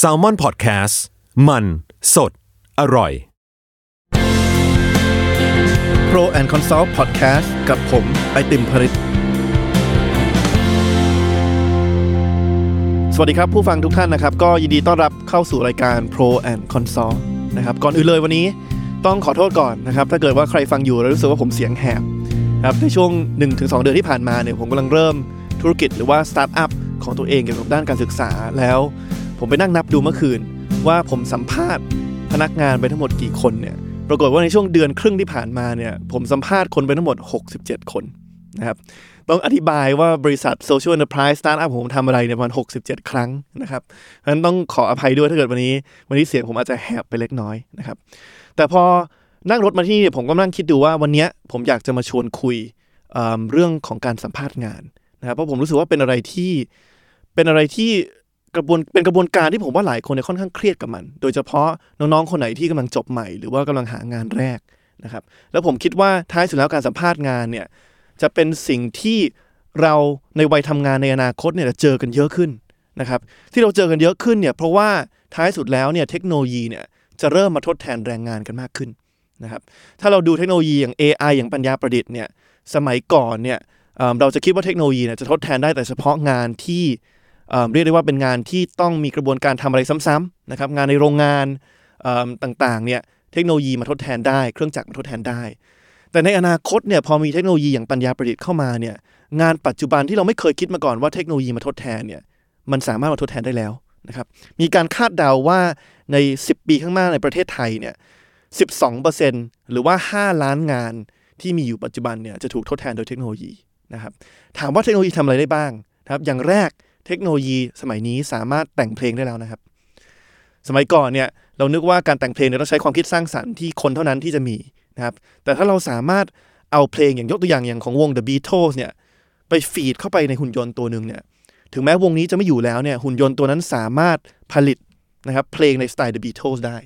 s a l ม o n PODCAST มัน สด อร่อย Pro and Consult Podcast กับผมไอติมผลิตสวัสดีครับผู้ฟังทุกท่านนะครับ ก็ยินดีต้อนรับเข้าสู่รายการ Pro and Consult นะครับก่อนอื่นเลยวันนี้ต้องขอโทษก่อนนะครับ ถ้าเกิดว่าใครฟังอยู่แล้วรู้สึกว่าผมเสียงแหบครับในช่วง 1-2 เดือนที่ผ่านมาเนี่ยผมกำลังเริ่มธุรกิจหรือว่าสตาร์ทอัพ ของตัวเองเกี่ยวกับด้านการศึกษาแล้ว ผมไปนั่งนับดูเมื่อคืน ว่าผมสัมภาษณ์พนักงานไปทั้งหมดกี่คนเนี่ยปรากฏว่าในช่วงเดือนครึ่งที่ผ่านมาเนี่ยผมสัมภาษณ์คนไปทั้งหมด 67 คนนะครับต้องอธิบายว่าบริษัท Social Enterprise Startup ผมทำอะไรเนี่ยประมาณ 67 ครั้งนะครับเพราะฉะนั้นต้องขออภัยด้วยถ้าเกิดวันนี้ วันนี้เสียงผมอาจจะแหบไปเล็กน้อยนะครับแต่พอนั่งรถมาที่นี่ผมก็นั่งคิดดูว่าวันนี้ผมอยากจะมาชวนคุยเรื่องของการสัมภาษณ์งานนะครับเพราะผมรู้สึกว่าเป็นอะไรที่ เป็นอะไรที่กระบวนเป็นกระบวนการที่ผมว่าหลายคนเนี่ยค่อนข้างเครียดกับมัน โดยเฉพาะน้องๆคนไหนที่กำลังจบใหม่หรือว่ากำลังหางานแรกนะครับ แล้วผมคิดว่าท้ายสุดแล้วการสัมภาษณ์งานเนี่ยจะเป็นสิ่งที่เราในวัยทำงานในอนาคตเนี่ยจะเจอกันเยอะขึ้นนะครับ ที่เราเจอกันเยอะขึ้นเนี่ยเพราะว่าท้ายสุดแล้วเนี่ยเทคโนโลยีเนี่ยจะเริ่มมาทดแทนแรงงานกันมากขึ้นนะครับถ้าเราดูเทคโนโลยีอย่าง AI อย่างปัญญาประดิษฐ์เนี่ยสมัยก่อนเนี่ยเราจะคิดว่าเทคโนโลยีเนี่ยจะทดแทนได้แต่เฉพาะงานที่ เรียกได้ว่าเป็นงานที่ต้องมีกระบวนการทำอะไรซ้ำๆนะครับงานในโรงงานต่างๆเนี่ยเทคโนโลยีมาทดแทนได้ เครื่องจักรมาทดแทนได้ แต่ในอนาคตเนี่ยพอมีเทคโนโลยีอย่างปัญญาประดิษฐ์เข้ามาเนี่ยงานปัจจุบันที่เราไม่เคยคิดมาก่อนว่าเทคโนโลยีมาทดแทนเนี่ยมันสามารถมาทดแทนได้แล้วนะครับมีการคาดเดาว่าใน 10 ปีข้างหน้าในประเทศไทยเนี่ย12%หรือว่า 5 ล้านงานที่มีอยู่ปัจจุบันเนี่ยจะถูกทดแทนโดยเทคโนโลยีนะครับถามว่าเทคโนโลยีทำอะไรได้บ้างนะครับอย่างแรก เทคโนโลยีสมัยนี้สามารถแต่งเพลงได้แล้วนะครับ สมัยก่อนเนี่ยเรานึกว่าการแต่งเพลงเนี่ยต้องใช้ความคิดสร้างสรรค์ที่คนเท่านั้นที่จะมีนะครับ แต่ถ้าเราสามารถเอาเพลงอย่างยกตัวอย่างอย่างของวง The Beatles เนี่ยไป feed เข้าไปในหุ่นยนต์ตัวหนึ่งเนี่ยถึงแม้วงนี้จะไม่อยู่แล้วเนี่ยหุ่นยนต์ตัวนั้นสามารถผลิตนะครับเพลงในสไตล์ The Beatles ได้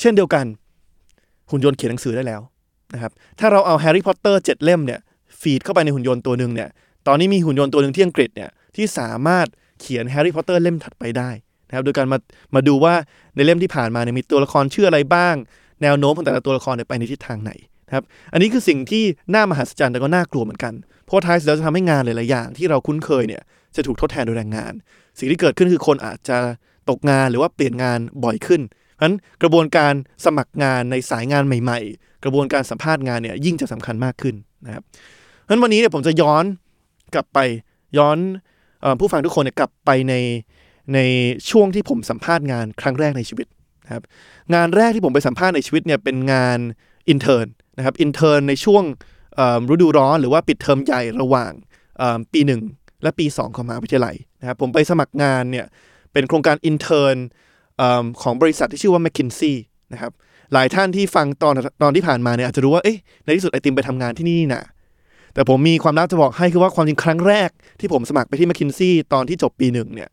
เช่นเดียวกัน หุ่นยนต์เขียนหนังสือได้แล้วนะครับถ้าเราเอาแฮร์รี่พอตเตอร์เจ็ดเล่มเนี่ย feed เข้าไปในหุ่นยนต์ตัวหนึ่งเนี่ยตอนนี้มีหุ่นยนต์ตัวหนึ่งที่อังกฤษเนี่ย ที่สามารถเขียนแฮร์รี่พอตเตอร์เล่มถัดไปได้นะครับโดยการมามาดูว่าในเล่มที่ผ่านมาเนี่ยมีตัวละครชื่ออะไรบ้าง แนวโน้มของแต่ละตัวละครเนี่ยไปในทิศทางไหนนะครับอันนี้คือสิ่งที่น่ามหัศจรรย์แต่ก็น่ากลัวเหมือนกัน เพราะท้ายสุดแล้วจะทำให้งานหลายๆอย่าง ที่เราคุ้นเคยเนี่ยจะถูกทดแทนโดยแรงงาน สิ่งที่เกิดขึ้นคือคนอาจจะตกงานหรือว่าเปลี่ยนงานบ่อยขึ้นเพราะฉะนั้นกระบวนการสมัครงานในสายงานใหม่ๆ กระบวนการสัมภาษณ์งานเนี่ยยิ่งจะสำคัญมากขึ้นนะครับเพราะฉะนั้นวันนี้เนี่ยผมจะย้อนกลับไปย้อน ผู้ฟังทุกคนนกลับไปในในช่วงที่ผมสัมภาษณ์งานครั้งแรกในชีวิตนะครับงานแรกที่ผมไปสัมภาษณ์ในชีวิตเนี่ยเป็นงาน intern นะครับ intern ในช่วงฤดูร้อนหรือว่าปิดเทอมใหญ่ระหว่างปีหนึ่งและปี 2 ของมหาวิทยาลัยนะครับผมไปสมัครงานเนี่ยเป็นโครงการ intern ของบริษัทที่ชื่อว่า m c k i n ซี่นะครับหลายท่านที่ฟังตอนตอนที่ผ่านมาเนี่ยอาจจะรู้ว่าเอ๊ะในที่สุดไอติมไปทำงานที่นี่นะ แต่ผมมีความลับจะบอกให้คือว่าความจริงครั้งแรก ที่ผมสมัครไปที่ m c k i n ซี่ตอนที่จบปีหนึ่งเนี่ย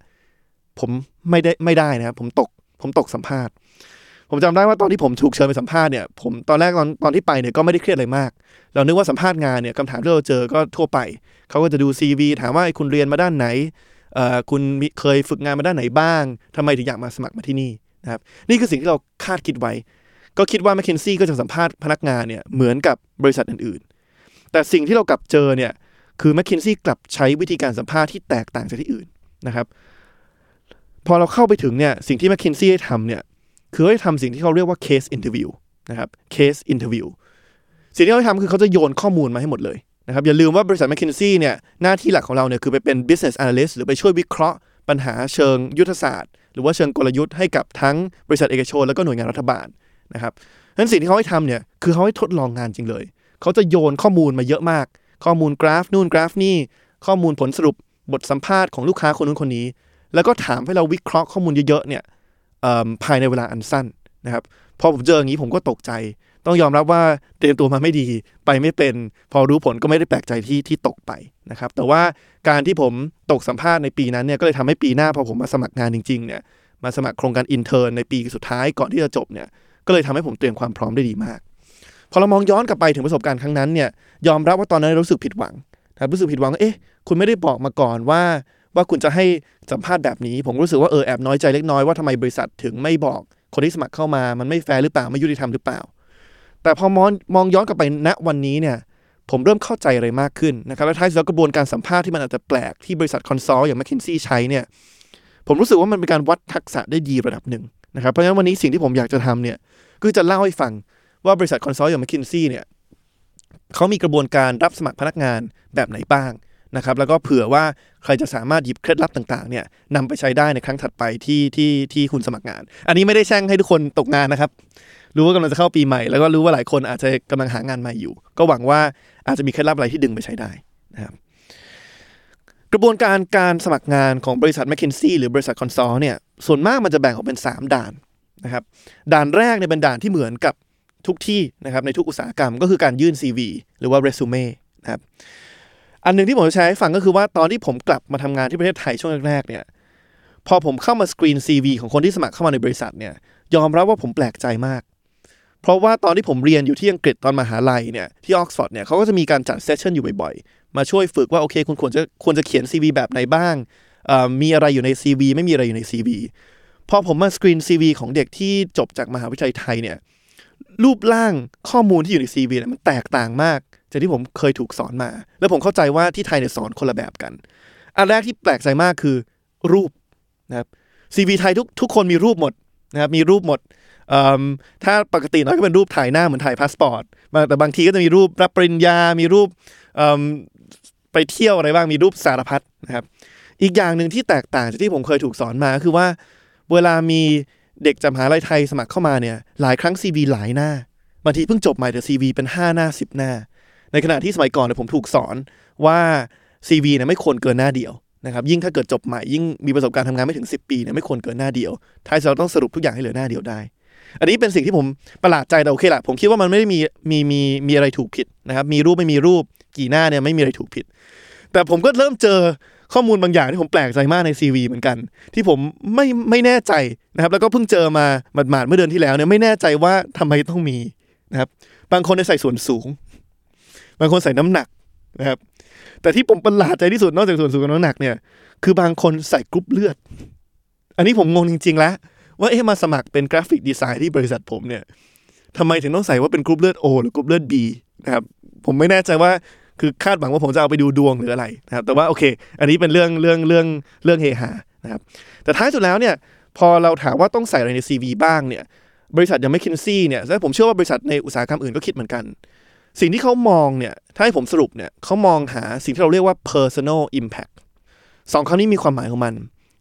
ผมไม่ได้ไม่ได้นะครับผมตกผมตกสัมภาษณ์ ผมจำได้ว่าตอนที่ผมถูกเชิญไปสัมภาษณ์เนี่ยผมตอนแรกตอนตอนที่ไปเนี่ยก็ไม่ได้เครียดอะไรมาก เรานึกว่าสัมภาษณ์งานเนี่ยคำถามที่เราเจอก็ทั่วไป เขาก็จะดู CV ถามว่าคุณเรียนมาด้านไหนคุณเคยฝึกงานมาด้านไหนบ้างทำไมถึงอยากมาสมัครมาที่นี่นะครับนี่คือสิ่งที่เราคาดคิดไว้ ก็คิดว่าแมคเคนซี่ก็จะสัมภาษณ์พนักงานเนี่ยเหมือนกับบริษัทอื่น แต่สิ่งที่เรากลับเจอเนี่ยคือแมคเคนซี่กลับใช้วิธีการสัมภาษณ์ที่แตกต่างจากที่อื่นนะครับ พอเราเข้าไปถึงเนี่ยสิ่งที่แมคเคนซี่ให้ทำเนี่ยคือให้ทำสิ่งที่เขาเรียกว่า case interview นะครับ case interview สิ่งที่เขาทำคือเขาจะโยนข้อมูลมาให้หมดเลยนะครับอย่าลืมว่าบริษัทแมคเคนซี่เนี่ยหน้าที่หลักของเราเนี่ยคือไปเป็น business analyst หรือไปช่วยวิเคราะห์ปัญหาเชิงยุทธศาสตร์ หรือว่าเชิงกลยุทธ์ให้กับทั้งบริษัทเอกชน แล้วก็หน่วยงานรัฐบาลนะครับนั้นสิ่งที่เขาให้ทำเนี่ยคือเขาให้ทดลองงานจริงเลย เขาจะโยนข้อมูลมาเยอะมาก ข้อมูลกราฟนู่นกราฟนี่ ข้อมูลผลสรุปบทสัมภาษณ์ของลูกค้าคนนู้นคนนี้ แล้วก็ถามให้เราวิเคราะห์ข้อมูลเยอะๆเนี่ยภายในเวลาอันสั้นนะครับพอผมเจออย่างนี้ผมก็ตกใจ ต้องยอมรับว่าเตรียมตัวมาไม่ดีไปไม่เป็น พอรู้ผลก็ไม่ได้แปลกใจที่ที่ตกไปนะครับ แต่ว่าการที่ผมตกสัมภาษณ์ในปีนั้นเนี่ยก็เลยทำให้ปีหน้าพอผมมาสมัครงานจริงๆเนี่ยมาสมัครโครงการอินเทอร์ในปีสุดท้ายก่อนที่จะจบเนี่ยก็เลยทำให้ผมเตรียมความพร้อมได้ดีมาก พอเรามองย้อนกลับไปถึงประสบการณ์ครั้งนั้นเนี่ยยอมรับว่าตอนนั้นรู้สึกผิดหวังนะรู้สึกผิดหวังว่าเอ๊ะคุณไม่ได้บอกมาก่อนว่าว่าคุณจะให้สัมภาษณ์แบบนี้ ผมรู้สึกว่าเออแอบน้อยใจเล็กน้อยว่าทำไมบริษัทถึงไม่บอกคนที่สมัครเข้ามามันไม่แฟร์หรือเปล่าไม่ยุติธรรมหรือเปล่า แต่พอมองมองย้อนกลับไปณวันนี้เนี่ยผมเริ่มเข้าใจอะไรมากขึ้นนะครับและท้ายสุดกระบวนการสัมภาษณ์ที่มันอาจจะแปลกที่บริษัท consult อย่าง m c k คินซี่ใช้เนี่ยผมรู้สึกว่ามันเป็นการวัดทักษะได้ดีระดับหนึ่งนะครับเพราะฉะนั้นวันนี้สิ่งที่ผมอยากจะทำเนี่ยคือจะเล่าให้ฟัง ว่าบริษัท consult อย่าง m c k คินซี่เนี่ยเขามีกระบวนการรับสมัครพนักงานแบบไหนบ้างนะครับแล้วก็เผื่อว่าใครจะสามารถหยิบเคล็ดลับต่างๆเนี่ยนำไปใช้ได้ในครั้งถัดไปที่ที่ที่คุณสมัครงาน อันนี้ไม่ได้แช่งให้ทุกคนตกงานนะครับ รู้ว่ากำลังจะเข้าปีใหม่ แล้วก็รู้ว่าหลายคนอาจจะกำลังหางานใหม่อยู่ ก็หวังว่าอาจจะมีเคล็ดลับอะไรที่ดึงไปใช้ได้นะครับกระบวนการการสมัครงานของบริษัท m c k คินซี่หรือบริษัทคอนซัลเนี่ยส่วนมากมันจะแบ่งออกเป็น 3 ด่านนะครับด่านแรกเนี่ยเป็นด่านที่เหมือนกับ ทุกที่นะครับในทุกอุตสาหกรรมก็คือการยื่น CV หรือว่าเรซูเม่นะครับอันหนึ่งที่ผมจะแชร์ให้ฟังก็คือว่าตอนที่ผมกลับมาทำงานที่ประเทศไทยช่วงแรกๆเนี่ยพอผมเข้ามาสกรีน CV ของคนที่สมัครเข้ามาในบริษัทเนี่ยยอมรับว่าผมแปลกใจมาก เพราะว่าตอนที่ผมเรียนอยู่ที่อังกฤษตอนมหาลัยเนี่ยที่ออกซฟอร์ดเนี่ยเขาก็จะมีการจัด session อยู่บ่อยๆ มาช่วยฝึกว่าโอเคคุณควรจะควรจะเขียน CV แบบไหนบ้าง มีอะไรอยู่ใน CV ไม่มีอะไรอยู่ใน CV พอผมมาสกรีน CV ของเด็กที่จบจากมหาวิทยาลัยไทยเนี่ย รูปร่างข้อมูลที่อยู่ใน CV เนี่ยมันแตกต่างมาก จากที่ผมเคยถูกสอนมา แล้วผมเข้าใจว่าที่ไทยเนี่ยสอนคนละแบบกัน อันแรกที่แปลกใจมากคือรูปนะครับ CV ไทยทุกทุกคนมีรูปหมดนะครับมีรูปหมดถ้าปกติน้อยก็เป็นรูปถ่ายหน้าเหมือนถ่ายพาสปอร์ตแต่บางทีก็จะมีรูปรับปริญญา มีรูปไปเที่ยวอะไรบ้างมีรูปสารพัดนะครับ อีกอย่างหนึ่งที่แตกต่างจากที่ผมเคยถูกสอนมาคือว่า เวลามี เด็กจากมหาลัยไทยสมัครเข้ามาเนี่ยหลายครั้ง CV หลายหน้าบางทีเพิ่งจบใหม่แต่ CV เป็น 5 หน้า 10 หน้า ในขณะที่สมัยก่อนเนี่ยผมถูกสอนว่า CV เนี่ยไม่ควรเกินหน้าเดียวนะครับยิ่งถ้าเกิดจบใหม่ยิ่งมีประสบการณ์ทำงานไม่ถึง 10 ปีเนี่ยไม่ควรเกินหน้าเดียวท้ายสุดเราต้องสรุปทุกอย่างให้เหลือหน้าเดียวได้ อันนี้เป็นสิ่งที่ผมประหลาดใจแต่โอเคแหละผมคิดว่ามันไม่ได้มีมีมีมีอะไรถูกผิดนะครับมีรูปไม่มีรูปกี่หน้าเนี่ยไม่มีอะไรถูกผิด แต่ผมก็เริ่มเจอ ข้อมูลบางอย่างที่ผมแปลกใจมากใน CV เหมือนกัน ที่ผมไม่ไม่แน่ใจนะครับแล้วก็เพิ่งเจอมาหมาดๆเมื่อเดือนที่แล้วเนี่ยไม่แน่ใจว่าทำไมต้องมีนะครับบางคนใส่ส่วนสูง บางคนใส่น้ำหนักนะครับแต่ที่ผมประหลาดใจที่สุดนอกจากส่วนสูงกับน้ำหนักเนี่ยคือบางคนใส่กรุ๊ปเลือด อันนี้ผมงงจริง ๆ แล้วว่าเอ๊ะมาสมัครเป็น graphic design ที่บริษัทผมเนี่ยทำไมถึงต้องใส่ว่าเป็นกรุ๊ปเลือด O หรือกรุ๊ปเลือด B นะครับผมไม่แน่ใจว่า คือคาดหวังว่าผมจะเอาไปดูดวงหรืออะไรนะครับ แต่ว่าโอเค อันนี้เป็นเรื่องเรื่องเรื่องเรื่องเฮฮานะครับ แต่ท้ายสุดแล้วเนี่ยพอเราถามว่าต้องใส่อะไรใน CV บ้างเนี่ยบริษัทอย่าง m c k คินซี่เนี่ยและผมเชื่อว่าบริษัทในอุตสาหกรรมอื่นก็คิดเหมือนกัน สิ่งที่เขามองเนี่ยถ้าให้ผมสรุปเนี่ยเขามองหาสิ่งที่เราเรียกว่า personal impact สองคำนี้มีความหมายของมัน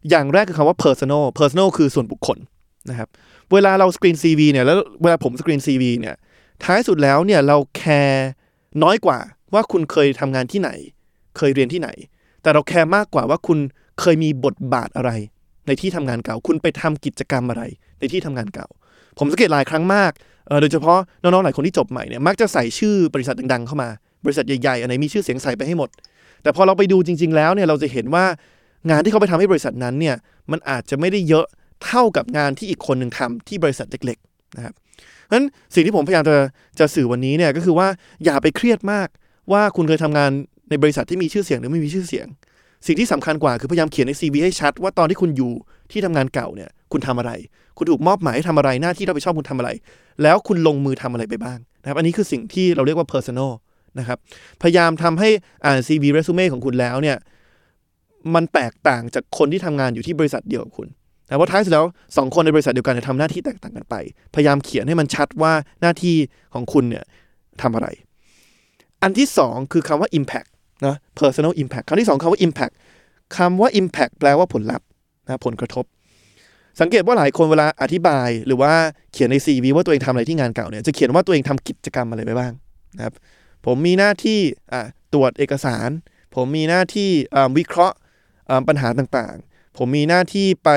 อย่างแรกคือคำว่า personal personal คือส่วนบุคคลนะครับเวลาเราสกรีน CV เนี่ยแล้วเวลาผมสกรีน CV เนี่ยท้ายสุดแล้วเนี่ยเราแคร์น้อยกว่า ว่าคุณเคยทำงานที่ไหน เคยเรียนที่ไหน แต่เราแคร์มากกว่าว่าคุณเคยมีบทบาทอะไร ในที่ทำงานเก่า คุณไปทำกิจกรรมอะไร ในที่ทำงานเก่า ผมสังเกตหลายครั้งมากโดยเฉพาะน้องๆหลายคนที่จบใหม่เนี่ยมักจะใส่ชื่อบริษัทดังๆเข้ามา บริษัทใหญ่ๆอันไหนมีชื่อเสียงใส่ไปให้หมด แต่พอเราไปดูจริง ๆ แล้วเนี่ยเราจะเห็นว่างานที่เขาไปทำให้บริษัทนั้นเนี่ยมันอาจจะไม่ได้เยอะเท่ากับงานที่อีกคนหนึ่งทำที่บริษัทเล็กๆนะครับเพราะฉะนั้นสิ่งที่ผมพยายามจะจะสื่อวันนี้เนี่ยก็คือว่าอย่าไปเครียดมาก ว่าคุณเคยทำงานในบริษัทที่มีชื่อเสียงหรือไม่มีชื่อเสียง สิ่งที่สำคัญกว่าคือพยายามเขียนใน CV ให้ชัด ว่าตอนที่คุณอยู่ที่ทำงานเก่าเนี่ย คุณทำอะไร คุณถูกมอบหมายให้ทำอะไรหน้าที่รับผิดชอบคุณทำอะไร แล้วคุณลงมือทำอะไรไปบ้างนะครับ อันนี้คือสิ่งที่เราเรียกว่า personal นะครับ พยายามทำให้อ่าน CV resume ของคุณแล้วเนี่ย มันแตกต่างจากคนที่ทำงานอยู่ที่บริษัทเดียวกับคุณ แต่ว่าท้ายสุดแล้วสองคนในบริษัทเดียวกันจะทำหน้าที่แตกต่างกันไป พยายามเขียนให้มันชัดว่าหน้าที่ของคุณเนี่ยทำอะไร อันที่สองคือคำว่า impact นะ personal impact คำที่สองคำว่า impact คำว่า impact แปลว่าผลลัพธ์นะผลกระทบ สังเกตว่าหลายคนเวลาอธิบาย หรือว่าเขียนใน CV ว่าตัวเองทำอะไรที่งานเก่าเนี่ยจะเขียนว่าตัวเองทำกิจกรรมอะไรไปบ้างนะครับผมมีหน้าที่ตรวจเอกสาร ผมมีหน้าที่วิเคราะห์ปัญหาต่างๆ ผมมีหน้าที่ไป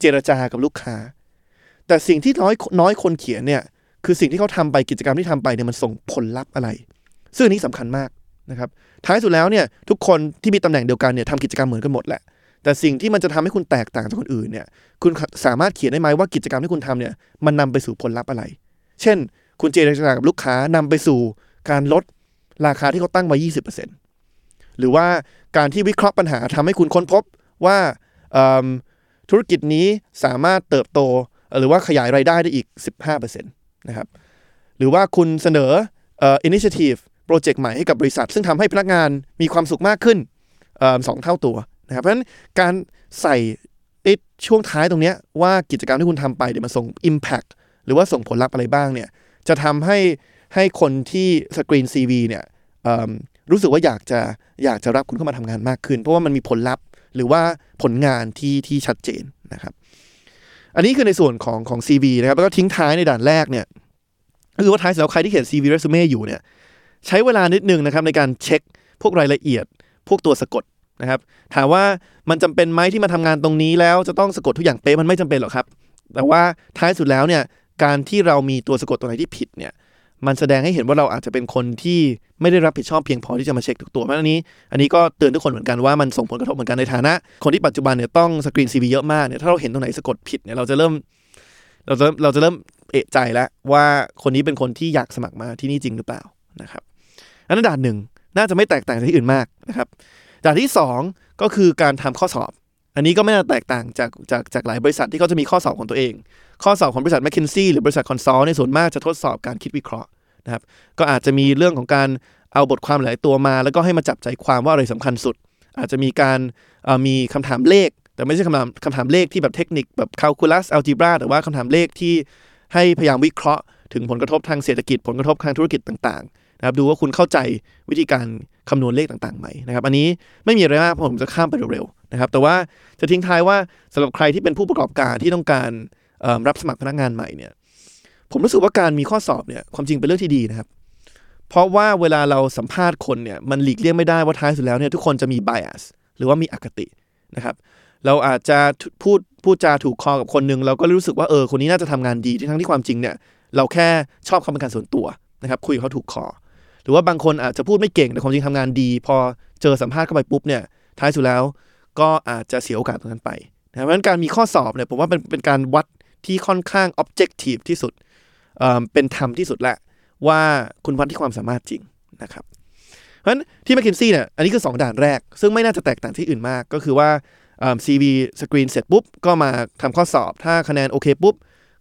เจรจากับลูกค้า แต่สิ่งที่น้อยน้อยคนเขียนเนี่ยคือสิ่งที่เขาทำไปกิจกรรมที่ทำไปเนี่ยมันส่งผลลัพธ์อะไร ซึ่งนี้สำคัญมากนะครับท้ายสุดแล้วเนี่ยทุกคนที่มีตำแหน่งเดียวกันเนี่ยทำกิจกรรมเหมือนกันหมดแหละ แต่สิ่งที่มันจะทำให้คุณแตกต่างจากคนอื่นเนี่ยคุณสามารถเขียนได้ไหมว่ากิจกรรมที่คุณทำเนี่ยมันนำไปสู่ผลลัพธ์อะไร เช่น คุณเจรจากับลูกค้านำไปสู่การลดราคาที่เขาตั้งไว้ 20%หรือว่าการที่วิเคราะห์ปัญหาทำให้คุณค้นพบว่าธุรกิจนี้สามารถเติบโตหรือว่าขยายรายได้ได้อีก 15%นะครับ หรือว่าคุณเสนอออ initiative โปรเจกต์ใหม่ให้กับบริษัท ซึ่งทำให้พนักงานมีความสุขมากขึ้นสองเท่าตัวนะครับเพราะฉะนั้นการใส่ไอ้ช่วงท้ายตรงนี้ว่ากิจกรรมที่คุณทำไปเดี๋ยวมันส่ง impact หรือว่าส่งผลลัพธ์อะไรบ้างเนี่ยจะทำให้ให้คนที่สกรีน CV เนี่ยรู้สึกว่าอยากจะอยากจะรับคุณเข้ามาทำงานมากขึ้น เพราะว่ามันมีผลลัพธ์หรือว่าผลงานที่ที่ชัดเจนนะครับ อันนี้คือในส่วนของของ CV นะครับแล้วก็ทิ้งท้ายในด่านแรกเนี่ยคือว่าท้ายสุดแล้วใครที่เขียน CV resume อยู่เนี่ย ใช้เวลานิดนึงนะครับในการเช็คพวกรายละเอียด พวกตัวสะกดนะครับ ถามว่ามันจำเป็นไหมที่มาทำงานตรงนี้แล้วจะต้องสะกดทุกอย่างเป๊ะมันไม่จำเป็นหรอกครับ แต่ว่าท้ายสุดแล้วเนี่ยการที่เรามีตัวสะกดตัวไหนที่ผิดเนี่ยมันแสดงให้เห็นว่าเราอาจจะเป็นคนที่ไม่ได้รับผิดชอบเพียงพอที่จะมาเช็คทุกตัวเพราะอันนี้ อันนี้ก็เตือนทุกคนเหมือนกันว่ามันส่งผลกระทบเหมือนกันในฐานะ คนที่ปัจจุบันเนี่ยต้อง screen CV เยอะมากเนี่ยถ้าเราเห็นตรงไหนสะกดผิดเนี่ยเราจะเริ่ม เราจะเราจะเริ่มเอะใจแล้วว่าคนนี้เป็นคนที่อยากสมัครมาที่นี่จริงหรือเปล่านะครับ อันนั้นด่านหนึ่งน่าจะไม่แตกต่างจากที่อื่นมากนะครับด่านที่สองก็คือการทำข้อสอบ อันนี้ก็ไม่น่าแตกต่างจากจากจากหลายบริษัทที่เขาจะมีข้อสอบของตัวเอง ข้อสอบของบริษัท m c k เคนซี่หรือบริษัทคอนซัลท์ในส่วนมากจะทดสอบการคิดวิเคราะห์นะครับก็อาจจะมีเรื่องของการเอาบทความหลายตัวมา แล้วก็ให้มาจับใจความว่าอะไรสำคัญสุด อาจจะมีการมีคำถามเลข แต่ไม่ใช่คำถามคำถามเลขที่แบบเทคนิคแบบค a l คูลัส a l จ e บราแต่ว่าคำถามเลขที่ให้พยายามวิเคราะห์ ถึงผลกระทบทางเศรษฐกิจผลกระทบทางธุรกิจต่างๆ นะครับดูว่าคุณเข้าใจวิธีการคำนวณเลขต่างๆไหมนะครับอันนี้ไม่มีอะไรมากเพราะผมจะข้ามไปเร็วๆนะครับแต่ว่าจะทิ้งท้ายว่าสำหรับใครที่เป็นผู้ประกอบการที่ต้องการรับสมัครพนักงานใหม่เนี่ยผมรู้สึกว่าการมีข้อสอบเนี่ยความจริงเป็นเรื่องที่ดีนะครับ เพราะว่าเวลาเราสัมภาษณ์คนเนี่ยมันหลีกเลี่ยงไม่ได้ว่าท้ายสุดแล้วเนี่ยทุกคนจะมี bias หรือว่ามีอคตินะครับเราอาจจะพูดพูดจาถูกคอกับคนหนึ่งเราก็รู้สึกว่าเออคนนี้น่าจะทำงานดีทั้งที่ความจริงเนี่ยเราแค่ชอบเขาเป็นการส่วนตัวนะครับคุยเขาถูกคอ หรือว่าบางคนอาจจะพูดไม่เก่งแต่ความจริงทำงานดี พอเจอสัมภาษณ์เข้าไปปุ๊บเนี่ยท้ายสุดแล้วก็อาจจะเสียโอกาสตรงนั้นไปนะเพราะฉะนั้นการมีข้อสอบเนี่ยผมว่าเป็นเป็นการวัดที่ค่อนข้าง objective ที่สุดเเป็นธรรมที่สุดแหละว่าคุณวัดที่ความสามารถจริงนะครับเพราะฉะนั้นที่ m c k เคนซี่เนี่ยอันนี้คือ 2 ด่านแรก ซึ่งไม่น่าจะแตกต่างที่อื่นมาก ก็คือว่าเอ่อ CV สกรีนเสร็จปุ๊บ ก็มาทำข้อสอบ ถ้าคะแนนโอเคปุ๊บ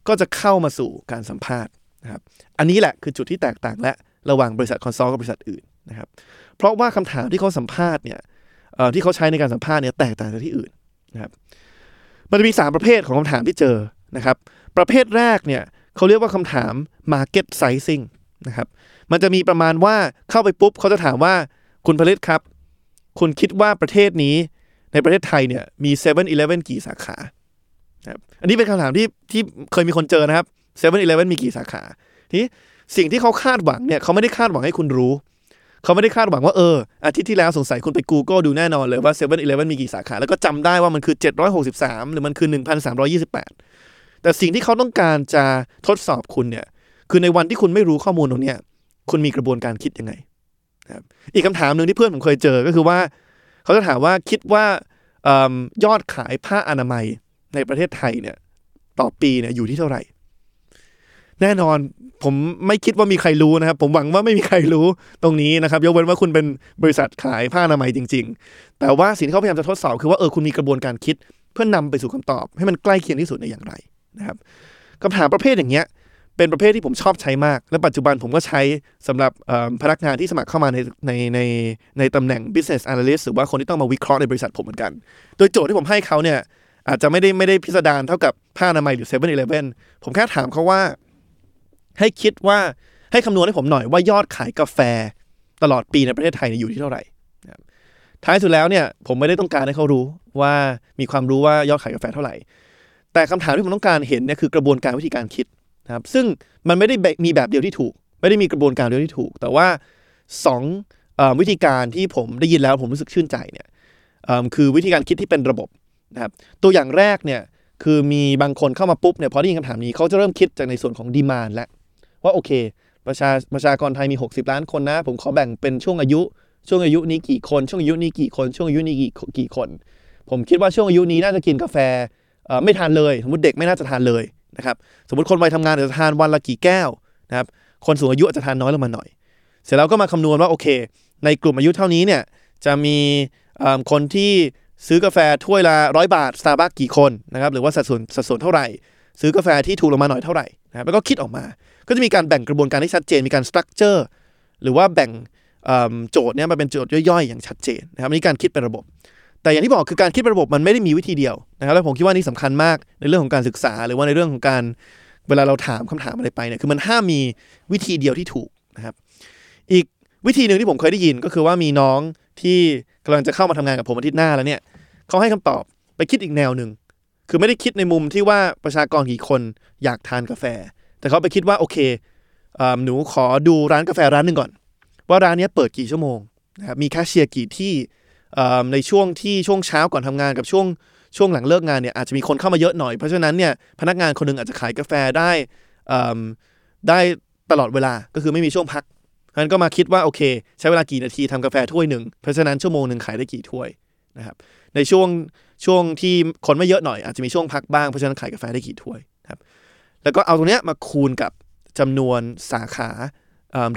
ก็จะเข้ามาสู่การสัมภาษณ์นะครับอันนี้แหละคือจุดที่แตกต่างและ ระหว่างบริษัทคอนซัลท์กับบริษัทอื่นนะครับ เพราะว่าคำถามที่เขาสัมภาษณ์เนี่ยที่เขาใช้ในการสัมภาษณ์เนี่ยแตกต่างจากที่อื่นนะครับ มันจะมี 3 ประเภทของคำถามที่เจอนะครับ ประเภทแรกเนี่ยเขาเรียกว่าคำถาม market sizing นะครับ มันจะมีประมาณว่าเข้าไปปุ๊บเขาจะถามว่าคุณผลิตครับ คุณคิดว่าประเทศนี้ในประเทศไทยเนี่ยมี7 e เ e ่ e อกี่สาขาครับอันนี้เป็นคำถามที่ที่เคยมีคนเจอนะครับ7 e เ e ่ e มีกี่สาขา ทีนี้ สิ่งที่เขาคาดหวังเนี่ยเขาไม่ได้คาดหวังให้คุณรู้ เขาไม่ได้คาดหวังว่าเอออาทิตย์ที่แล้วสงสัยคุณไป Google ดูแน่นอนเลยว่า7 e เ e ่ e มีกี่สาขา แล้วก็จำได้ว่ามันคือ 763 หรือมันคือ 1,328 แต่สิ่งที่เขาต้องการจะทดสอบคุณเนี่ยคือในวันที่คุณไม่รู้ข้อมูลตรงเนี้ยคุณมีกระบวนการคิดยังไงครับอีกคำถามหนึ่งที่เพื่อนผมเคยเจอก็คือว่า เขาจะถามว่าคิดว่าอยอดขายผ้าอนามัยในประเทศไทยเนี่ยต่อปีเนี่ยอยู่ที่เท่าไหร่ แน่นอนผมไม่คิดว่ามีใครรู้นะครับ ผมหวังว่าไม่มีใครรู้ตรงนี้นะครับ ยกเว้นว่าคุณเป็นบริษัทขายผ้าอนามัยจริง ๆ แต่ว่าสิ่งที่เขาพยายามจะทดสอบคือว่าเออคุณมีกระบวนการคิด เพื่อนำไปสู่คำตอบ ให้มันใกล้เคียงที่สุดในอย่างไรนะครับคำถามประเภทอย่างเงี้ยเป็นประเภทที่ผมชอบใช้มาก และปัจจุบันผมก็ใช้สำหรับพนักงานที่สมัครเข้ามาในในในในตำแหน่ง business analyst หรือว่าคนที่ต้องมาวิเคราะห์ในบริษัทผมเหมือนกัน โดยโจทย์ที่ผมให้เขาเนี่ยอาจจะไม่ได้ไม่ได้พิสดารเท่ากับผ้าอนามัยหรือ7 e เ e ่ e อผมแค่ถามเขาว่า ให้คิดว่าให้คำนวณให้ผมหน่อยว่ายอดขายกาแฟตลอดปีในประเทศไทยอยู่ที่เท่าไหร่ท้ายสุดแล้วเนี่ยผมไม่ได้ต้องการให้เขารู้ว่ามีความรู้ว่ายอดขายกาแฟเท่าไหร่ แต่คำถามที่ผมต้องการเห็นเนี่ยคือกระบวนการวิธีการคิดนะครับซึ่งมันไม่ได้แบบมีแบบเดียวที่ถูก ไม่ได้มีกระบวนการเดียวที่ถูก แต่ว่าสองวิธีการที่ผมได้ยินแล้วผมรู้สึกชื่นใจเนี่ยคือวิธีการคิดที่เป็นระบบนะครับตัวอย่างแรกเนี่ยคือมีบางคนเข้ามาปุ๊บเนี่ยพอได้ยินคำถามนี้เขาจะเริ่มคิดจากในส่วนของดีมานแล้ว ว่าโอเค ประชาประชากรไทยมี 60 ล้านคนนะ ผมขอแบ่งเป็นช่วงอายุ ช่วงอายุนี้กี่คน ช่วงอายุนี้กี่คน ช่วงอายุนี้กี่กี่คน ผมคิดว่าช่วงอายุนี้น่าจะกินกาแฟไม่ทานเลย สมมติเด็กไม่น่าจะทานเลยนะครับสมมติคนวัยทำงานจะทานวันละกี่แก้วนะครับคนสูงอายุอาจจะทานน้อยลงมาหน่อย เสร็จแล้วก็มาคำนวณว่าโอเค ในกลุ่มอายุเท่านี้เนี่ยจะมีคนที่ซื้อกาแฟถ้วยละร้อยบาทสตาร์บัคกี่คนนะครับหรือว่าสัดส่วนสัดส่วนเท่าไหร่ ซื้อกาแฟที่ถูกลงมาหน่อยเท่าไหร่นะครับแล้วก็คิดออกมา ก็จะมีการแบ่งกระบวนการที่ชัดเจน มีการสตรัคเจอร์หรือว่าแบ่งโจทย์เนี่ยมาเป็นโจทย์ย่อยๆ อย่างชัดเจนนะครับนี่การคิดเป็นระบบ แต่อย่างที่บอกคือการคิดเป็นระบบมันไม่ได้มีวิธีเดียวนะครับแล้วผมคิดว่านี่สำคัญมากในเรื่องของการศึกษา หรือว่าในเรื่องของการเวลาเราถามคำถามอะไรไปเนี่ยคือมันห้ามมีวิธีเดียวที่ถูกนะครับ อีกวิธีหนึ่งที่ผมเคยได้ยินก็คือว่ามีน้องที่กำลังจะเข้ามาทำงานกับผมอาทิตย์หน้าแล้วเนี่ยเขาให้คำตอบไปคิดอีกแนวหนึ่งคือไม่ได้คิดในมุมที่ว่าประชากรกี่คนอยากทานกาแฟ แต่เขาไปคิดว่าโอเคหนูขอดูร้านกาแฟร้านหนึ่งก่อน ว่าร้านนี้เปิดกี่ชั่วโมงนะครับมีแคชเชียร์กี่ที่ในช่วงที่ช่วงเช้าก่อนทำงานกับช่วงช่วงหลังเลิกงานเนี่ยอาจจะมีคนเข้ามาเยอะหน่อยเพราะฉะนั้นเนี่ยพนักงานคนนึงอาจจะขายกาแฟได้ได้ตลอดเวลาก็คือไม่มีช่วงพักฉะนั้นก็มาคิดว่าโอเค ใช้เวลากี่นาทีทำกาแฟถ้วยหนึ่งเพราะฉะนั้นชั่วโมงหนึ่งขายได้กี่ถ้วยนะครับในช่วงช่วงที่คนไม่เยอะหน่อยอาจจะมีช่วงพักบ้างเพราะฉะนั้นขายกาแฟได้กี่ถ้วยครับ แล้วก็เอาตรงนี้มาคูณกับจำนวนสาขา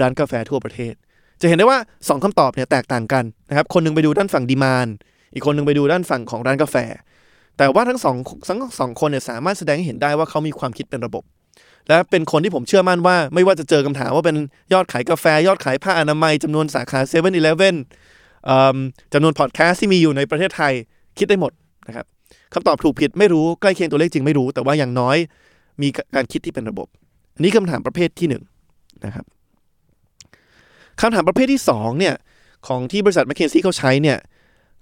ร้านกาแฟทั่วประเทศ จะเห็นได้ว่า 2คำตอบเนี่ยแตกต่างกันนะครับ คนนึงไปดูด้านฝั่งดีมานอีกคนนึงไปดูด้านฝั่งของร้านกาแฟ แต่ว่าทั้งสองทั้งสองคนเนี่ยสามารถแสดงให้เห็นได้ว่าเขามีความคิดเป็นระบบ และเป็นคนที่ผมเชื่อมั่นว่า ไม่ว่าจะเจอคำถามว่าเป็นยอดขายกาแฟ ยอดขายผ้าอนามัยจำนวนสาขา7 e เ e ่ e อีเลจำนวนพอดแคสต์ที่มีอยู่ในประเทศไทยคิดได้หมดนะครับคำตอบถูกผิดไม่รู้ใกล้เคียงตัวเลขจริงไม่รู้ แต่ว่าอย่างน้อย มีการคิดที่เป็นระบบ อันนี้คำถามประเภทที่1นนะครับคำถามประเภทที่2เนี่ยของที่บริษัท McKinsey เขาใช้เนี่ย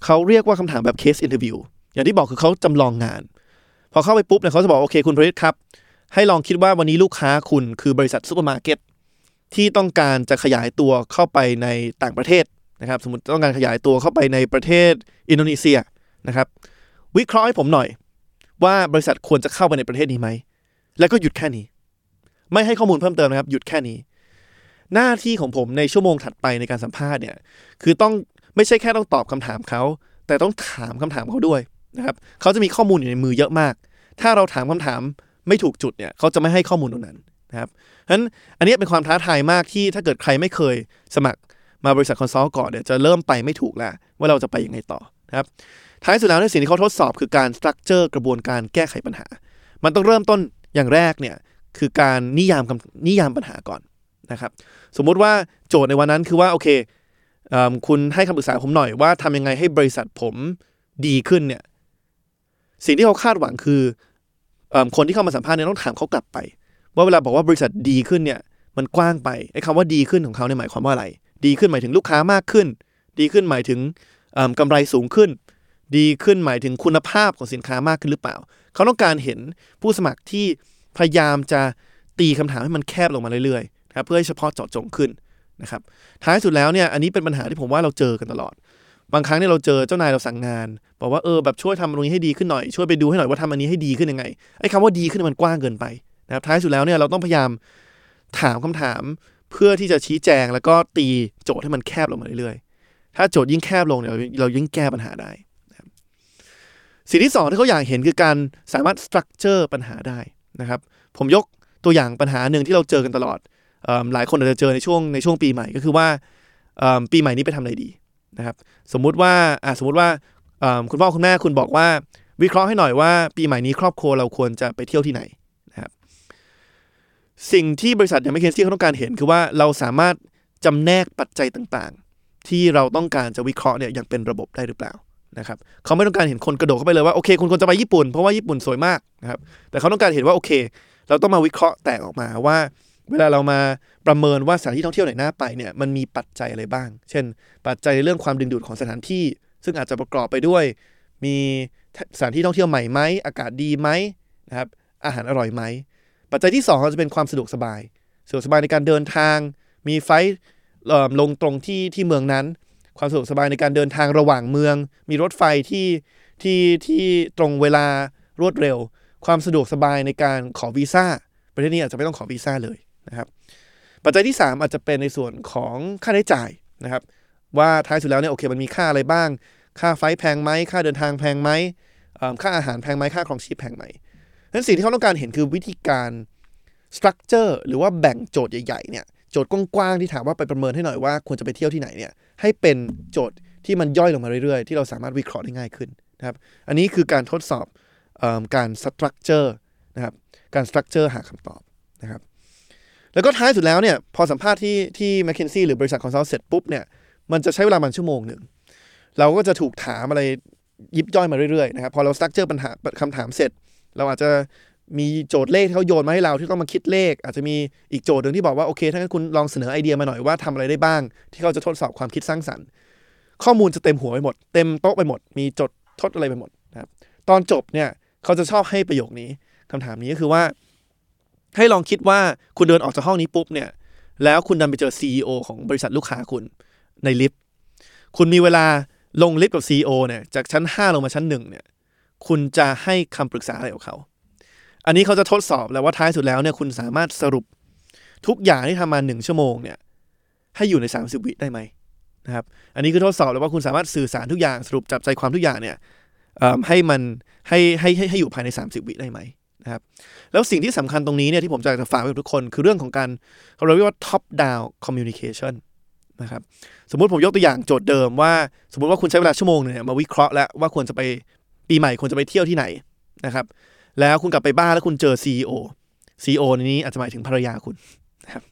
เขาเรียกว่าคำถามแบบ case interview อย่างที่บอกคือเขาจำลองงาน พอเข้าไปปุ๊บเนี่ยเขาจะบอกโอเคคุณพริษฐ์ครับ ให้ลองคิดว่าวันนี้ลูกค้าคุณคือบริษัทซูเปอร์มาร์เก็ตที่ต้องการจะขยายตัวเข้าไปในต่างประเทศนะครับสมมติต้องการขยายตัวเข้าไปในประเทศอินโดนีเซียนะครับ วิเคราะห์ให้ผมหน่อย ว่าบริษัทควรจะเข้าไปในประเทศนี้ไหม แล้วก็หยุดแค่นี้ ไม่ให้ข้อมูลเพิ่มเติมนะครับ หยุดแค่นี้ หน้าที่ของผมในชั่วโมงถัดไปในการสัมภาษณ์เนี่ย คือต้องไม่ใช่แค่ต้องตอบคำถามเขา แต่ต้องถามคำถามเขาด้วยนะครับเขาจะมีข้อมูลอยู่ในมือเยอะมาก ถ้าเราถามคำถามไม่ถูกจุดเนี่ยเขาจะไม่ให้ข้อมูลตรงนั้นนะครับฉะนั้นอันนี้เป็นความท้าทายมากที่ถ้าเกิดใครไม่เคยสมัครมาบริษัท consult ก่อนเนี่ยจะเริ่มไปไม่ถูกแล้วว่าเราจะไปยังไงต่อนะครับท้ายสุดแล้วในสิ่งที่เขาทดสอบคือการสตรัคเจอร์กระบวนการแก้ไขปัญหา มันต้องเริ่มต้น อย่างแรกเนี่ยคือการนิยามนิยามปัญหาก่อนนะครับ สมมุติว่าโจทย์ในวันนั้นคือว่าโอเคคุณให้คำปรึกษาผมหน่อยว่าทำยังไงให้บริษัทผมดีขึ้นเนี่ยสิ่งที่เขาคาดหวังคือคนที่เข้ามาสัมภาษณ์เนี่ยต้องถามเขากลับไป ว่าเวลาบอกว่าบริษัทดีขึ้นเนี่ยมันกว้างไปไอ้คำว่าดีขึ้นของเขาเนี่ยหมายความว่าอะไร ดีขึ้นหมายถึงลูกค้ามากขึ้น ดีขึ้นหมายถึงกำไรสูงขึ้น ดีขึ้นหมายถึงคุณภาพของสินค้ามากขึ้นหรือเปล่า เขาต้องการเห็นผู้สมัครที่พยายามจะตีคำถามให้มันแคบลงมาเรื่อยๆนะครับเพื่อให้เฉพาะเจาะจงขึ้นนะครับท้ายสุดแล้วเนี่ยอันนี้เป็นปัญหาที่ผมว่าเราเจอกันตลอด บางครั้งเนี่ยเราเจอเจ้านายเราสั่งงาน บอกว่าเออแบบช่วยทำตรงนี้ให้ดีขึ้นหน่อยช่วยไปดูให้หน่อยว่าทำอันนี้ให้ดีขึ้นยังไงไอ้คำว่าดีขึ้นมันกว้างเกินไปนะครับท้ายสุดแล้วเนี่ยเราต้องพยายามถามคำถามเพื่อที่จะชี้แจงแล้วก็ตีโจทย์ให้มันแคบลงมาเรื่อยๆ ถ้าโจทย์ยิ่งแคบลงเนี่ยเรายิ่งแก้ปัญหาได้ สิ่งที่สองที่เขาอยากเห็นคือการสามารถสตรัคเจอร์ปัญหาได้นะครับ ผมยกตัวอย่างปัญหาหนึ่งที่เราเจอกันตลอดหลายคนอาจจะเจอในช่วงในช่วงปีใหม่ก็คือว่าปีใหม่นี้ไปทำอะไรดีนะครับ สมมุติว่าสมมุติว่าคุณพ่อคุณแม่คุณบอกว่าวิเคราะห์ให้หน่อยว่าปีใหม่นี้ครอบครัวเราควรจะไปเที่ยวที่ไหนนะครับ สิ่งที่บริษัทอย่างแมคเคนซี่เขาต้องการเห็นคือว่าเราสามารถจำแนกปัจจัยต่างๆ ที่เราต้องการจะวิเคราะห์เนี่ยอย่างเป็นระบบได้หรือเปล่า นะครับเขาไม่ต้องการเห็นคนกระโดดเข้าไปเลยว่าโอเคคุณควรจะไปญี่ปุ่นเพราะว่าญี่ปุ่นสวยมากนะครับแต่เขาต้องการเห็นว่าโอเค เราต้องมาวิเคราะห์แตกออกมาว่า เวลาเรามาประเมินว่าสถานที่ท่องเที่ยวไหนน่าไปเนี่ยมันมีปัจจัยอะไรบ้าง เช่น ปัจจัยในเรื่องความดึงดูดของสถานที่ ซึ่งอาจจะประกอบไปด้วย มีสถานที่ท่องเที่ยวใหม่ไหมอากาศดีไหมนะครับอาหารอร่อยไหมปัจจัยที่2จะเป็นความสะดวกสบายสะดวกสบายในการเดินทาง มีไฟลงตรงที่ที่เมืองนั้น ความสะดวกสบายในการเดินทางระหว่างเมือง มีรถไฟที่ที่ที่ตรงเวลารวดเร็ว ความสะดวกสบายในการขอวีซ่าประเทศนี้อาจจะไม่ต้องขอวีซ่าเลยนะครับปัจจัยที่ 3 อาจจะเป็นในส่วนของค่าใช้จ่ายนะครับ ว่าท้ายสุดแล้วเนี่ยโอเคมันมีค่าอะไรบ้าง ค่าไฟแพงไหมค่าเดินทางแพงไหมค่าอาหารแพงไหมค่าครองชีพแพงไหมนั้นสิ่งที่เขาต้องการเห็นคือวิธีการ structure หรือว่าแบ่งโจทย์ใหญ่ๆเนี่ยโจทย์กว้างๆที่ถามว่าไปประเมินให้หน่อยว่าควรจะไปเที่ยวที่ไหนเนี่ย ให้เป็นโจทย์ที่มันย่อยลงมาเรื่อยๆ ที่เราสามารถวิเคราะห์ได้ง่ายขึ้นนะครับ อันนี้คือการทดสอบการ structure นะครับ การ structure หาคำตอบนะครับ แล้วก็ท้ายสุดแล้วเนี่ยพอสัมภาษณ์ที่ที่ m c k เคนซี่หรือบริษัทคอนซัลท์เสร็จปุ๊บเนี่ยมันจะใช้เวลามันชั่วโมงหนึ่ง เราก็จะถูกถามอะไรยิบย่อยมาเรื่อยๆนะครับ พอเรา structure ปัญหาคำถามเสร็จ เราอาจจะ มีโจทย์เลขที่เขาโยนมาให้เราที่ต้องมาคิดเลข อาจจะมีอีกโจทย์หนึ่งที่บอกว่าโอเคถ้างั้นคุณลองเสนอไอเดียมาหน่อยว่าทำอะไรได้บ้าง ที่เขาจะทดสอบความคิดสร้างสรรค์ ข้อมูลจะเต็มหัวไปหมด เต็มโต๊ะไปหมด มีจดทดอะไรไปหมดนะครับตอนจบเนี่ยเขาจะชอบให้ประโยคนี้คำถามนี้ก็คือว่า ให้ลองคิดว่าคุณเดินออกจากห้องนี้ปุ๊บเนี่ยแล้วคุณดันไปเจอ CEO ของบริษัทลูกค้าคุณในลิฟต์คุณมีเวลาลงลิฟต์กับ CEO เนี่ยจากชั้น 5 ลงมาชั้นหนึ่งเนี่ยคุณจะให้คำปรึกษาอะไรกับเขา อันนี้เขาจะทดสอบแล้วว่าท้ายสุดแล้วเนี่ยคุณสามารถสรุปทุกอย่างที่ทำมาหนึ่งชั่วโมงเนี่ยให้อยู่ใน 30 วิได้ไหมนะครับ อันนี้คือทดสอบแล้วว่าคุณสามารถสื่อสารทุกอย่างสรุปจับใจความทุกอย่างเนี่ยให้มันให้ให้ให้ให้อยู่ภายใน 30 วิได้ไหมนะครับ แล้วสิ่งที่สำคัญตรงนี้เนี่ยที่ผมจะฝากไว้กับทุกคน คือเรื่องของการเราเรียกว่า top down communication นะครับสมมุติผมยกตัวอย่างโจทย์เดิมว่า สมมติว่าคุณใช้เวลาชั่วโมงหนึงเนี่ยมาวิเคราะห์แล้วว่าควรจะไปปีใหม่ควรจะไปเที่ยวที่ไหนนะครับ แล้วคุณกลับไปบ้านแล้วคุณเจอ CEO CEO ในนี้อาจจะหมายถึงภรรยาคุณนะครับ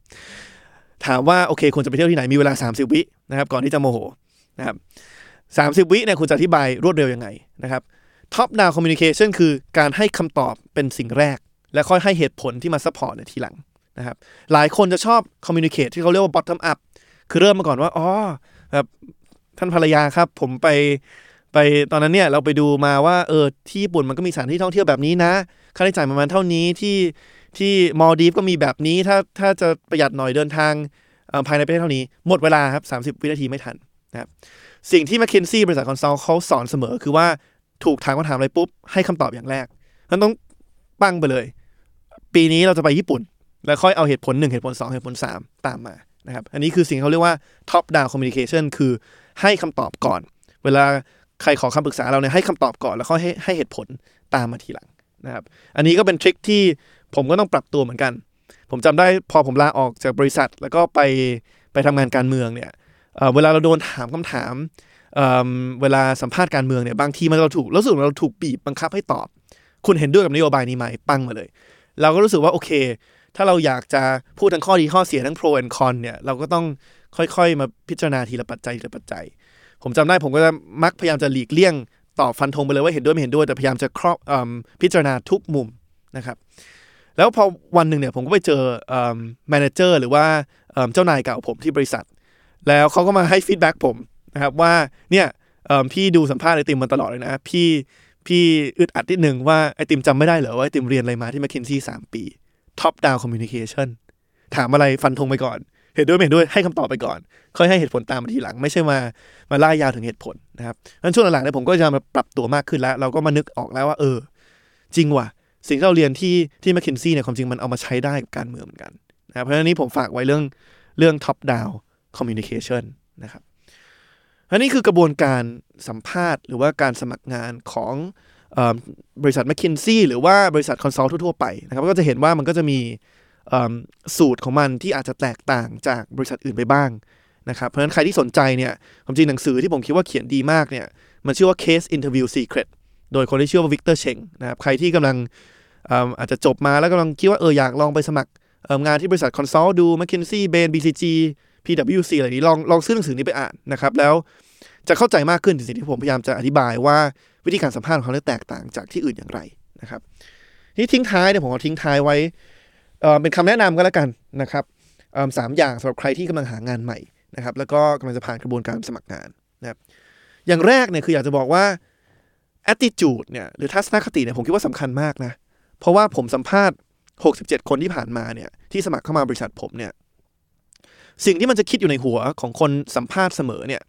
ถามว่าโอเคควรจะไปเที่ยวที่ไหนมีเวลา 30 วินะครับก่อนที่จะโมโหนะครับ30วิเนี่ยคุณจะอธิบายรวดเร็วยังไงนะครับ Top down communication คือการให้คำตอบเป็นสิ่งแรก และค่อยให้เหตุผลที่มา support ในทีหลังนะครับหลายคนจะชอบ communicate ที่เขาเรียกว่า bottom up คือเริ่มมาก่อนว่าอ๋อแบบท่านภรรยาครับ ผมไป ไปตอนนั้นเนี่ยเราไปดูมาว่าเออที่ญี่ปุ่นมันก็มีสถานที่ท่องเที่ยวแบบนี้นะ ค่าใช้จ่ายประมาณเท่านี้ที่ที่มอลดีฟก็มีแบบนี้ถ้าถ้าจะประหยัดหน่อยเดินทางภายในประเทศเท่านี้ หมดเวลาครับ 30 วินาทีไม่ทันนะครับสิ่งที่ m c k เคนซี่บริษัทคอนซัลท์เขาสอนเสมอ คือว่าถูกถามคำถามอะไรปุ๊บ ให้คำตอบอย่างแรกมันต้องปั้งไปเลย ปีนี้เราจะไปญี่ปุ่น แล้วค่อยเอาเหตุผลหนึ่งเหตุผลสองเหตุผลสามตามมานะครับอันนี้คือสิ่งเขาเรียกว่า top down communication คือให้คำตอบก่อน เวลา ใครขอคำปรึกษาเราเนี่ยให้คำตอบก่อนแล้วค่อยให้ให้เหตุผลตามมาทีหลังนะครับ อันนี้ก็เป็นทริคที่ผมก็ต้องปรับตัวเหมือนกัน ผมจำได้พอผมลาออกจากบริษัท แล้วก็ไปไปทำงานการเมืองเนี่ยเเวลาเราโดนถามคำถามเเวลาสัมภาษณ์การเมืองเนี่ยบางทีมันเราถูกรู้สึกเราถูกบีบบังคับให้ตอบ คุณเห็นด้วยกับนโยบายนี้ไหมปังมาเลย เราก็รู้สึกว่าโอเค ถ้าเราอยากจะพูดทั้งข้อดีข้อเสียทั้ง pro and con เนี่ยเราก็ต้องค่อยๆ มาพิจารณาทีละปัจจัยทีละปัจจัย ผมจำได้ผมก็จะมักพยายามจะหลีกเลี่ยงตอบฟันธงไปเลยว่าเห็นด้วยไม่เห็นด้วยแต่พยายามจะครอบพิจารณาทุกมุมนะครับแล้วพอวันหนึ่งเนี่ยผมก็ไปเจอ manager หรือว่าเจ้านายเก่าผมที่บริษัท แล้วเขาก็มาให้ feedback ผมนะครับว่าเนี่ยพี่ดูสัมภาษณ์ไอติมมาตลอดเลยนะ พี่พี่อึดอัดนิดนึงว่าไอติมจำไม่ได้เหรอว่าไอติมเรียนอะไรมาที่ m c k เคนซี่สามปี top down communication ถามอะไรฟันธงไปก่อน เห็นด้วยไม่เห็นด้วยให้คำตอบไปก่อน ค่อยให้เหตุผลตามมาทีหลัง ไม่ใช่มามาล่ายยาวถึงเหตุผลนะครับงั้นช่วงหลังๆเนี่ยผมก็จะมาปรับตัวมากขึ้นแล้ว เราก็มานึกออกแล้วว่าเออ จริงว่ะสิ่งที่เราเรียนที่ที่ m c k เคนซี่เนี่ยความจริงมันเอามาใช้ได้กับการเมืองเหมือนกันนะเพราะฉะนั้นนี้ผมฝากไว้เรื่องเรื่อง top down communication นะครับอันนี้คือกระบวนการสัมภาษณ์ หรือว่าการสมัครงานของออบริษัท m c k เคนซี่หรือว่าบริษัท consult ทั่วไปนะครับก็จะเห็นว่ามันก็จะมี สูตรของมันที่อาจจะแตกต่างจากบริษัทอื่นไปบ้างนะครับ เพราะฉะนั้นใครที่สนใจเนี่ยความจริงหนังสือที่ผมคิดว่าเขียนดีมากเนี่ยมันชื่อว่า Case Interview Secret โดยคนที่ชื่อว่า Victor Cheng นะครับใครที่กำลังอาจจะจบมาแล้วกำลังคิดว่าเอออยากลองไปสมัครงานที่บริษัทคอนซัลท์ดู m c k เคนซี่เบน BCG PwC อะไรนี้ลองลองซื้อหนังสือนี้ไปอ่านนะครับแล้วจะเข้าใจมากขึ้นถึงสิ่งที่ผมพยายามจะอธิบายว่าวิธีการสัมภาษณ์ของเขาแตกต่างจากที่อื่นอย่างไรนะครับนี่ทิ้งท้ายเนี่ยผมเอทิ้งท้ายไว้ เป็นคำแนะนำก็แล้วกันนะครับสามอย่างสำหรับใครที่กำลังหางานใหม่นะครับ แล้วก็กำลังจะผ่านกระบวนการสมัครงานนะครับ อย่างแรกเนี่ยคืออยากจะบอกว่า attitude เนี่ยหรือทัศนคติเนี่ยผมคิดว่าสำคัญมากนะ เพราะว่าผมสัมภาษณ์ 67 คนที่ผ่านมาเนี่ยที่สมัครเข้ามาบริษัทผมเนี่ยสิ่งที่มันจะคิดอยู่ในหัวของคนสัมภาษณ์เสมอเนี่ย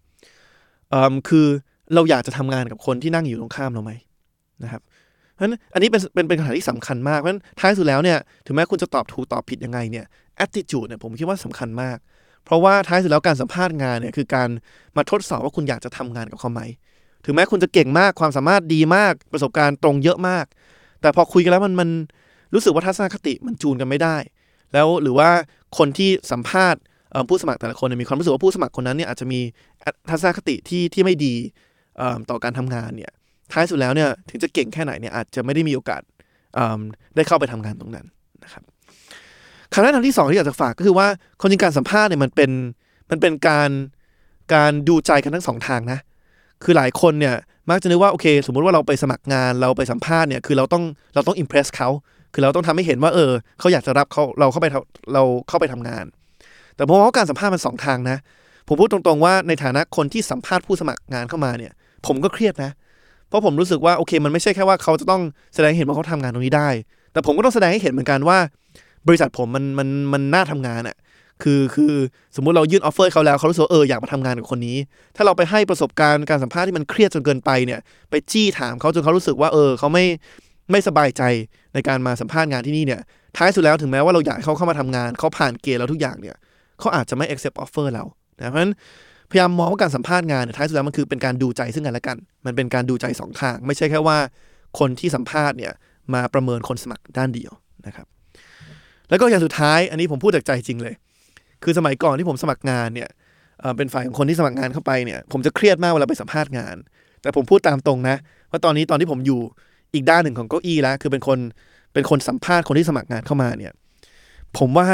คือเราอยากจะทำงานกับคนที่นั่งอยู่ตรงข้ามเราไหมนะครับ เพราะฉะนั้นอันนี้เป็นเป็นเป็นคำถามที่สำคัญมากเพราะฉะนั้นท้ายสุดแล้วเนี่ยถึงแม้คุณจะตอบถูกตอบผิดยังไงเนี่ย attitude เนี่ยผมคิดว่าสำคัญมาก เพราะว่าท้ายสุดแล้วการสัมภาษณ์งานเนี่ยคือการมาทดสอบว่าคุณอยากจะทำงานกับเขาไหมถึงแม้คุณจะเก่งมากความสามารถดีมากประสบการณ์ตรงเยอะมาก แต่พอคุยกันแล้วมันมันรู้สึกว่าทัศนคติมันจูนกันไม่ได้ แล้วหรือว่าคนที่สัมภาษณ์ผู้สมัครแต่ละคนมีความรู้สึกว่าผู้สมัครคนนั้นเนี่ยอาจจะมีทัศนคติที่ที่ไม่ดีต่อการทำงานเนี่ย ท้ายสุดแล้วเนี่ยถึงจะเก่งแค่ไหนเนี่ยอาจจะไม่ได้มีโอกาสได้เข้าไปทำงานตรงนั้นนะครับคำแนะนำที่สองที่อยากจะฝากก็คือว่าคนจริงการสัมภาษณ์เนี่ยมันเป็นมันเป็นการการดูใจกันทั้งสองทางนะคือหลายคนเนี่ยมักจะนึกว่าโอเค สมมุติว่าเราไปสมัครงานเราไปสัมภาษณ์เนี่ยคือเราต้องเราต้องอิมเพรสเขาคือเราต้องทำให้เห็นว่าเออเขาอยากจะรับเขาเราเข้าไปเราเข้าไปทำงาน แต่ผมว่าการสัมภาษณ์มันสองทางนะ ผมพูดตรงๆว่าในฐานะคนที่สัมภาษณ์ผู้สมัครงานเข้ามาเนี่ย ผมก็เครียดนะเพราะผมรู้สึกว่าโอเค มันไม่ใช่แค่ว่าเขาจะต้องแสดงเห็นว่าเขาทำงานตรงนี้ได้ แต่ผมก็ต้องแสดงให้เห็นเหมือนกันว่า บริษัทผมมันมันมันน่าทำงานอะ่ะคือคือสมมุติเรายื่นออฟเฟอร์เขาแล้วเขารู้สึกเอออยากมาทำงานกับคนนี้ ถ้าเราไปให้ประสบการณ์การสัมภาษณ์ที่มันเครียดจนเกินไปเนี่ย ไปจี้ถามเขาจนเขารู้สึกว่าเออเขาไม่ไม่สบายใจในการมาสัมภาษณ์งานที่นี่เนี่ย ท้ายสุดแล้วถึงแม้ว่าเราอยากเขาเข้ามาทำงานเขาผ่านเกณฑ์แล้วทุกอย่างเนี่ยเขาอาจจะไม่ accept offer เรานะเพราะฉะนั้น พยายามมองว่าการสัมภาษณ์งานท้ายสุดแล้วมันคือเป็นการดูใจซึ่งกันและกัน มันเป็นการดูใจสองทาง ไม่ใช่แค่ว่าคนที่สัมภาษณ์เนี่ยมาประเมินคนสมัครด้านเดียวนะครับ แล้วก็อย่างสุดท้ายอันนี้ผมพูดจากใจจริงเลย คือสมัยก่อนที่ผมสมัครงานเนี่ยเป็นฝ่ายของคนที่สมัครงานเข้าไปเนี่ยผมจะเครียดมากเวลาไปสัมภาษณ์งาน แต่ผมพูดตามตรงนะว่าตอนนี้ตอนที่ผมอยู่อีกด้านหนึ่งของเก้าอี้แล้ว คือเป็นคนเป็นคนสัมภาษณ์คนที่สมัครงานเข้ามาเนี่ยผมว่า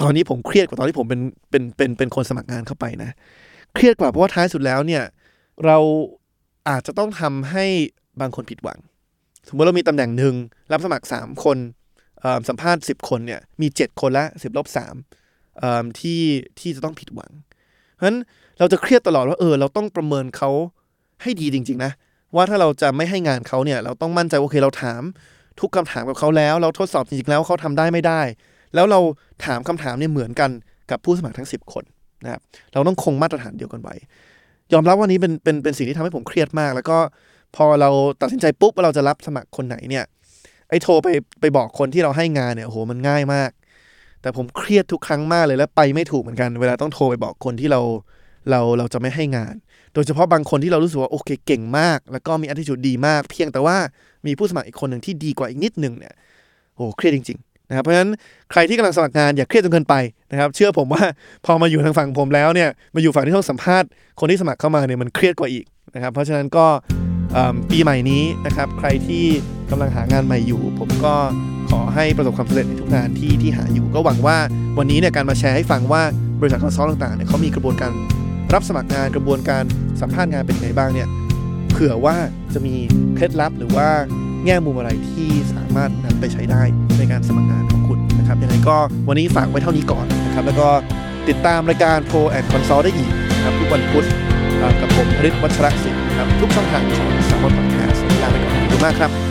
ตอนนี้ผมเครียดกว่าตอนที่ผมเป็นเป็นเป็นเป็นคนสมัครงานเข้าไปนะ เครียดกว่าเพราะว่าท้ายสุดแล้วเนี่ยเราอาจจะต้องทำให้บางคนผิดหวัง สมมติเรามีตำแหน่งหนึ่งรับสมัครสามคนสัมภาษณ์สิบคนเนี่ยมีเจ็ดคนละสิบลบสามที่ที่จะต้องผิดหวังเพราะฉะนั้นเราจะเครียดตลอดว่าเออเราต้องประเมินเขาให้ดีจริง ๆ นะ ว่าถ้าเราจะไม่ให้งานเขาเนี่ยเราต้องมั่นใจว่าโอเคเราถามทุกคำถามกับเขาแล้ว เราทดสอบจริงๆแล้วเขาทำได้ไม่ได้ แล้วเราถามคำถามเนี่ยเหมือนกันกับผู้สมัครทั้ง 10 คน นะครับเราต้องคงมาตรฐานเดียวกันไว้ยอมรับว่านี้เป็นเป็นเป็นสิ่งที่ทำให้ผมเครียดมาก แล้วก็พอเราตัดสินใจปุ๊บว่าเราจะรับสมัครคนไหนเนี่ย ไอ้โทรไปไปบอกคนที่เราให้งานเนี่ยโหมันง่ายมาก แต่ผมเครียดทุกครั้งมากเลยแล้วไปไม่ถูกเหมือนกัน เวลาต้องโทรไปบอกคนที่เราเราเราจะไม่ให้งาน โดยเฉพาะบางคนที่เรารู้สึกว่าโอเคเก่งมาก แล้วก็มีอัติจุดดีมาก เพียงแต่ว่ามีผู้สมัครอีกคนหนึ่งที่ดีกว่าอีกนิดหนึ่งเนี่ยโอ้เครียดจริง นะครับเพราะฉะนั้นใครที่กำลังสมัครงานอย่าเครียดจนเกินไปนะครับเชื่อผมว่าพอมาอยู่ทางฝั่งผมแล้วเนี่ยมาอยู่ฝั่งที่ต้องสัมภาษณ์คนที่สมัครเข้ามาเนี่ยมันเครียดกว่าอีกนะครับเพราะฉะนั้นก็ปีใหม่นี้นะครับใครที่กำลังหางานใหม่อยู่ ผมก็ขอให้ประสบความสำเร็จในทุกงานที่ที่หาอยู่ ก็หวังว่าวันนี้เนี่ยการมาแชร์ให้ฟังว่าบริษัท consult ต่างๆเนี่ยเขามีกระบวนการรับสมัครงานกระบวนการสัมภาษณ์งานเป็นไงบ้างเนี่ยเผื่อว่าจะมีเคล็ดลับหรือว่า แง่มุมอะไรที่สามารถนำไปใช้ได้ในการสมัครงานของคุณนะครับยังไงก็วันนี้ฝากไว้เท่านี้ก่อนนะครับแล้วก็ติดตามรายการ Pro and Consult ได้อีกนะครับทุกวันพุธกับผมพริศวัชรศิลป์ครับทุกช่องทางของสามอนพอดแคสต์ลาไปก่อนขอบคุณมากครับ